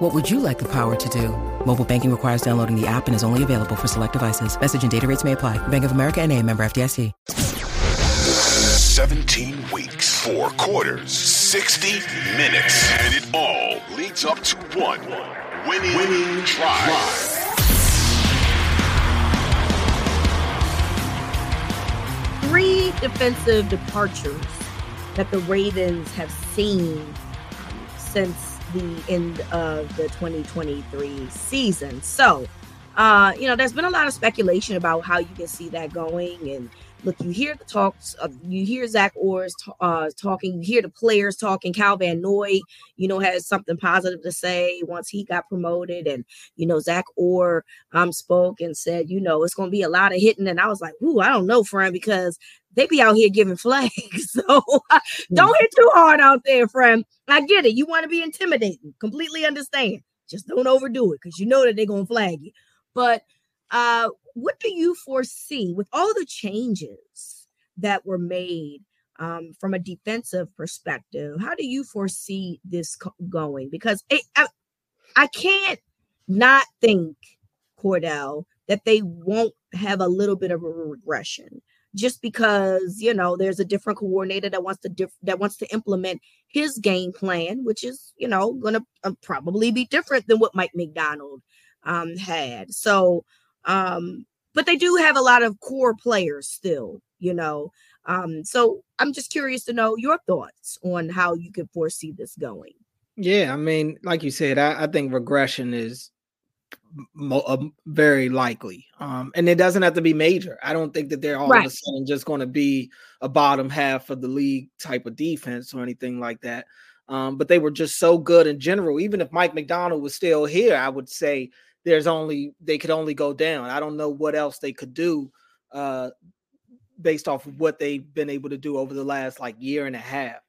What would you like the power to do? Mobile banking requires downloading the app and is only available for select devices. Message and data rates may apply. Bank of America and a member FDIC. 17 weeks, four quarters, 60 minutes, and it all leads up to one winning, winning drive. Three defensive departures that the Ravens have seen um, since the end of the 2023 season. So, uh, you know, there's been a lot of speculation about how you can see that going. And look, you hear the talks of, you hear Zach Orr's uh, talking, you hear the players talking. Kyle Van Noy, you know, has something positive to say once he got promoted. And, you know, Zach Orr um, spoke and said, you know, it's going to be a lot of hitting. And I was like, ooh, I don't know, friend, because they be out here giving flags. So don't hit too hard out there, friend. I get it. You want to be intimidating. Completely understand. Just don't overdo it because you know that they're gonna flag you. But uh, what do you foresee with all the changes that were made um, from a defensive perspective? How do you foresee this co- going? Because it, I, I can't not think, Cordell, that they won't have a little bit of a regression just because you know there's a different coordinator that wants to diff- that wants to implement his game plan which is you know going to uh, probably be different than what Mike Macdonald um, had so um, but they do have a lot of core players still you know um, so I'm just curious to know your thoughts on how you could foresee this going yeah I mean like you said I, I think regression is mo- uh, very likely. Um, and it doesn't have to be major. I don't think that they're all right. of a sudden just going to be a bottom half of the league type of defense or anything like that. Um, but they were just so good in general. Even if Mike Macdonald was still here, I would say there's only they could only go down. I don't know what else they could do uh, based off of what they've been able to do over the last like year and a half.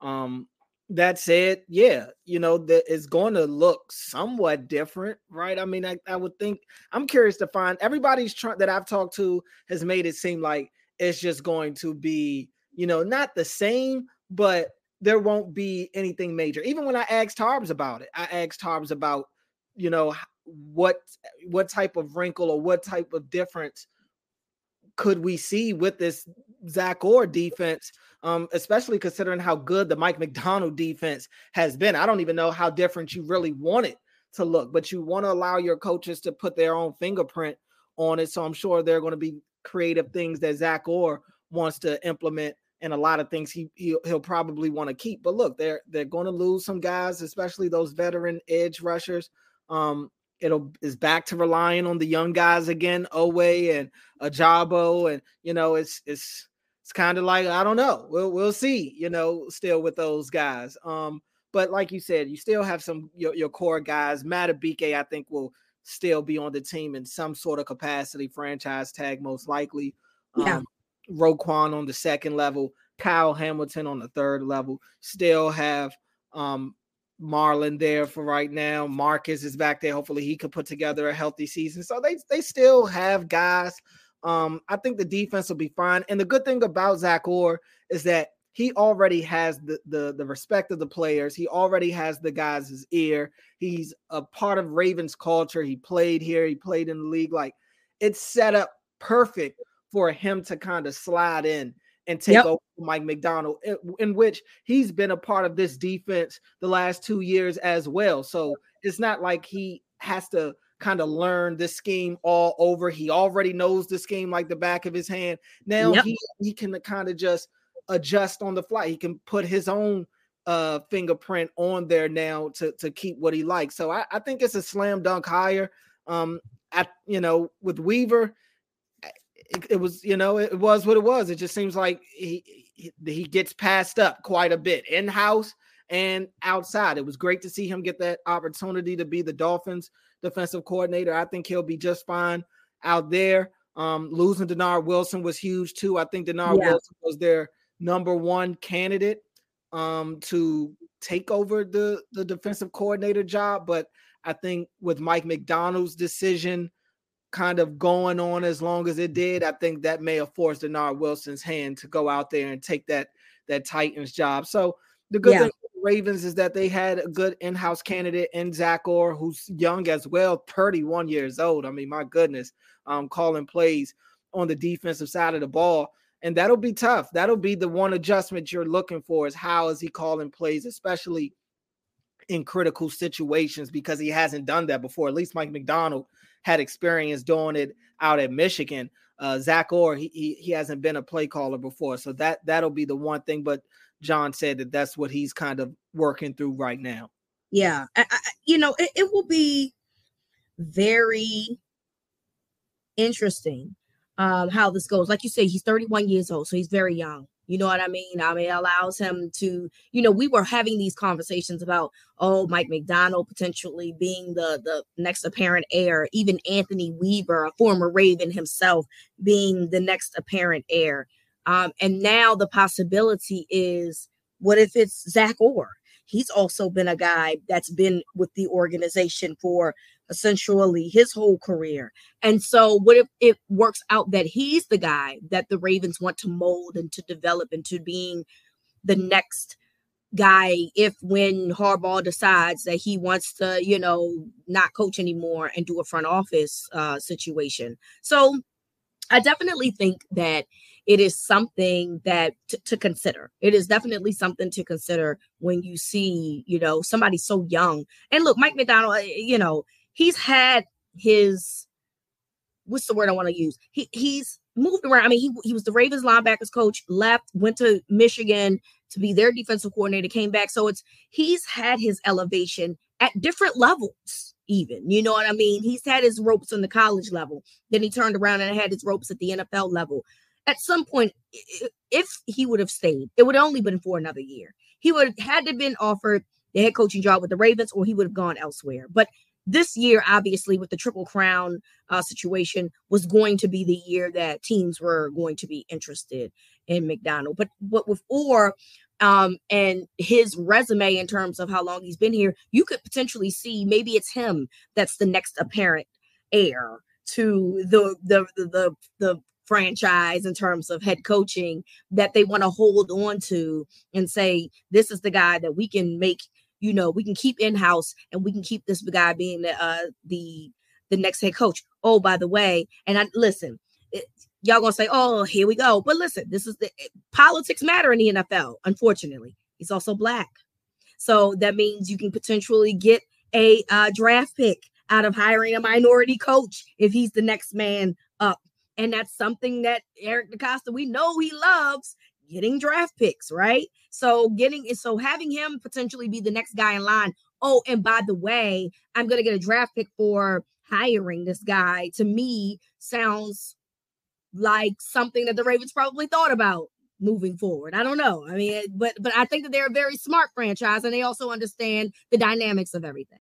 Um, that said, yeah, you know, that it's going to look somewhat different, right? I mean, I, I would think I'm curious to find everybody's trying that I've talked to has made it seem like it's just going to be, you know, not the same, but there won't be anything major. Even when I asked Tarbs about it, I asked Tarbs about, you know, what what type of wrinkle or what type of difference could we see with this Zach Orr defense um, especially considering how good the Mike Macdonald defense has been. I don't even know how different you really want it to look, but you want to allow your coaches to put their own fingerprint on it. So I'm sure there are going to be creative things that Zach Orr wants to implement and a lot of things he he'll, he'll probably want to keep. But look, they're they're going to lose some guys, especially those veteran edge rushers. Um, it'll is back to relying on the young guys again, Oweh and Ojabo, and you know it's it's it's kind of like I don't know. We'll we'll see. You know, still with those guys. Um, but like you said, you still have some your, your core guys. Madubuike, I think, will still be on the team in some sort of capacity, franchise tag most likely. Yeah. Um, Roquan on the second level, Kyle Hamilton on the third level. Still have um Marlon there for right now. Marcus is back there. Hopefully, he could put together a healthy season. So they they still have guys um, I think the defense will be fine. And the good thing about Zach Orr is that he already has the, the the respect of the players. He already has the guys' ear. He's a part of Ravens culture. He played here. He played in the league. Like it's set up perfect for him to kind of slide in and take yep. over Mike Macdonald, in, in, which he's been a part of this defense the last two years as well. So it's not like he has to kind of learn this scheme all over. He already knows the scheme like the back of his hand. Now yep. he, he can kind of just adjust on the fly. He can put his own uh fingerprint on there now to to keep what he likes. So I, I think it's a slam dunk hire. Um at you know with Weaver, it, it was you know it was what it was. It just seems like he he, he gets passed up quite a bit in house and outside. It was great to see him get that opportunity to be the Dolphins defensive coordinator. I think he'll be just fine out there. Um, losing Dennard Wilson was huge too. I think Dennard yeah. Wilson was their number one candidate um, to take over the the defensive coordinator job, but I think with Mike Macdonald's decision kind of going on as long as it did, I think that may have forced Dennard Wilson's hand to go out there and take that that Titans job. So the good yeah. thing Ravens is that they had a good in-house candidate in Zach Orr, who's young as well, 31 years old. I mean, my goodness, um, calling plays on the defensive side of the ball. And that'll be tough. That'll be the one adjustment you're looking for is how is he calling plays, especially in critical situations, because he hasn't done that before. At least Mike Macdonald had experience doing it out at Michigan. Uh, Zach Orr, he, he he hasn't been a play caller before, so that that'll be the one thing. But John said that that's what he's kind of working through right now. Yeah, I, I, you know, it, it will be very interesting um, how this goes. Like you say, he's 31 years old, so he's very young. You know what I mean? I mean, it allows him to, you know, we were having these conversations about, oh, Mike Macdonald potentially being the the next apparent heir, even Anthony Weaver, a former Raven himself, being the next apparent heir. Um, and now the possibility is, what if it's Zach Orr? He's also been a guy that's been with the organization for essentially his whole career. And so, what if it works out that he's the guy that the Ravens want to mold and to develop into being the next guy if when Harbaugh decides that he wants to, you know, not coach anymore and do a front office uh, situation. So, I definitely think that it is something that t- to consider. It is definitely something to consider when you see, you know, somebody so young. And look, Mike Macdonald, uh, you know, he's had his what's the word I want to use? He he's moved around. I mean, he he was the Ravens linebackers coach, left, went to Michigan to be their defensive coordinator, came back. So it's he's had his elevation at different levels, even. You know what I mean? He's had his ropes on the college level. Then he turned around and had his ropes at the NFL level at some point, if he would have stayed, it would only been for another year. He would have had to been offered the head coaching job with the Ravens, or he would have gone elsewhere. But this year, obviously, with the Triple Crown uh, situation, was going to be the year that teams were going to be interested in Macdonald. But but with Orr um, and his resume in terms of how long he's been here, you could potentially see maybe it's him that's the next apparent heir to the the the the, the franchise in terms of head coaching that they want to hold on to and say this is the guy that we can make you know we can keep in house and we can keep this guy being the uh the the next head coach. Oh by the way and i listen it, y'all gonna say oh here we go. But listen this is the politics matter in the nfl unfortunately. He's also black. So that means you can potentially get a uh, draft pick out of hiring a minority coach if he's the next man up. And that's something that Eric DeCosta, we know he loves getting draft picks, right? So getting so having him potentially be the next guy in line. Oh, and by the way, I'm gonna get a draft pick for hiring this guy. To me, sounds like something that the Ravens probably thought about moving forward. I don't know. I mean, but but I think that they're a very smart franchise and they also understand the dynamics of everything.